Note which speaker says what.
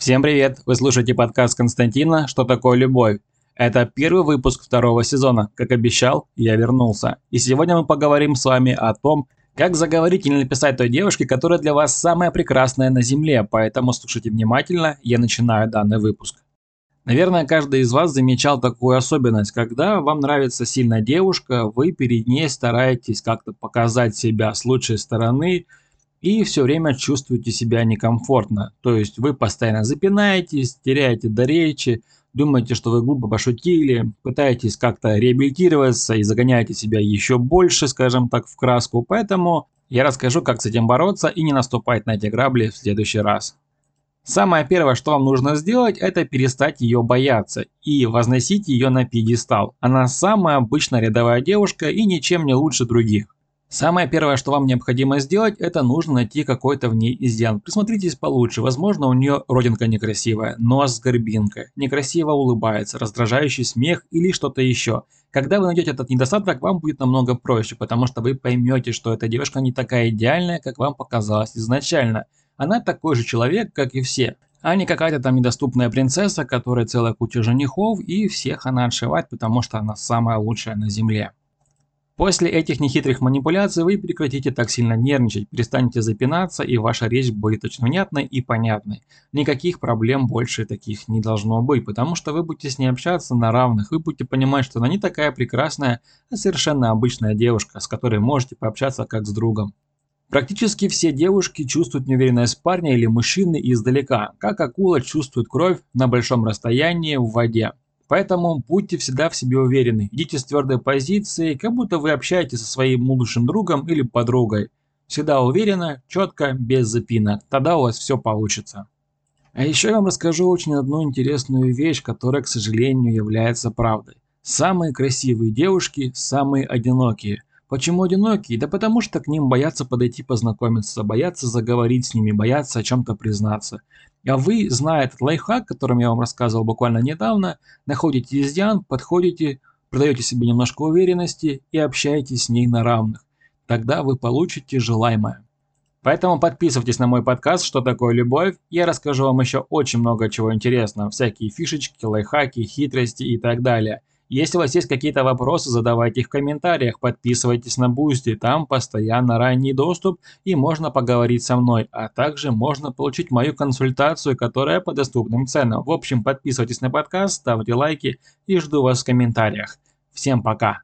Speaker 1: Всем привет! Вы слушаете подкаст Константина «Что такое любовь?». Это первый выпуск второго сезона. Как обещал, я вернулся. И сегодня мы поговорим с вами о том, как заговорить или написать той девушке, которая для вас самая прекрасная на Земле. Поэтому слушайте внимательно, я начинаю данный выпуск. Наверное, каждый из вас замечал такую особенность, когда вам нравится сильная девушка, вы перед ней стараетесь как-то показать себя с лучшей стороны – и все время чувствуете себя некомфортно. То есть вы постоянно запинаетесь, теряете до речи, думаете, что вы глупо пошутили, пытаетесь как-то реабилитироваться и загоняете себя еще больше, скажем так, в краску. Поэтому я расскажу, как с этим бороться и не наступать на эти грабли в следующий раз. Самое первое, что вам нужно сделать, это перестать ее бояться и возносить ее на пьедестал. Она самая обычная рядовая девушка и ничем не лучше других. Самое первое, что вам необходимо сделать, это нужно найти какой-то в ней изъян. Присмотритесь получше, возможно у нее родинка некрасивая, нос с горбинкой, некрасиво улыбается, раздражающий смех или что-то еще. Когда вы найдете этот недостаток, вам будет намного проще, потому что вы поймете, что эта девушка не такая идеальная, как вам показалось изначально. Она такой же человек, как и все. А не какая-то там недоступная принцесса, которая целая куча женихов, и всех она отшивает, потому что она самая лучшая на земле. После этих нехитрых манипуляций вы прекратите так сильно нервничать, перестанете запинаться и ваша речь будет очень внятной и понятной. Никаких проблем больше таких не должно быть, потому что вы будете с ней общаться на равных, вы будете понимать, что она не такая прекрасная, а совершенно обычная девушка, с которой можете пообщаться как с другом. Практически все девушки чувствуют неуверенность парня или мужчины издалека, как акула чувствует кровь на большом расстоянии в воде. Поэтому будьте всегда в себе уверены, идите с твердой позиции, как будто вы общаетесь со своим лучшим другом или подругой. Всегда уверенно, четко, без запинок, тогда у вас все получится. А еще я вам расскажу очень одну интересную вещь, которая, к сожалению, является правдой. Самые красивые девушки – самые одинокие. Почему одинокие? Да потому что к ним боятся подойти познакомиться, боятся заговорить с ними, боятся о чем-то признаться. А вы, зная этот лайфхак, которым я вам рассказывал буквально недавно, находите изъян, подходите, продаете себе немножко уверенности и общаетесь с ней на равных. Тогда вы получите желаемое. Поэтому подписывайтесь на мой подкаст «Что такое любовь?». Я расскажу вам еще очень много чего интересного. Всякие фишечки, лайфхаки, хитрости и так далее. Если у вас есть какие-то вопросы, задавайте их в комментариях, подписывайтесь на Boosty, там постоянно ранний доступ и можно поговорить со мной, а также можно получить мою консультацию, которая по доступным ценам. В общем, подписывайтесь на подкаст, ставьте лайки и жду вас в комментариях. Всем пока!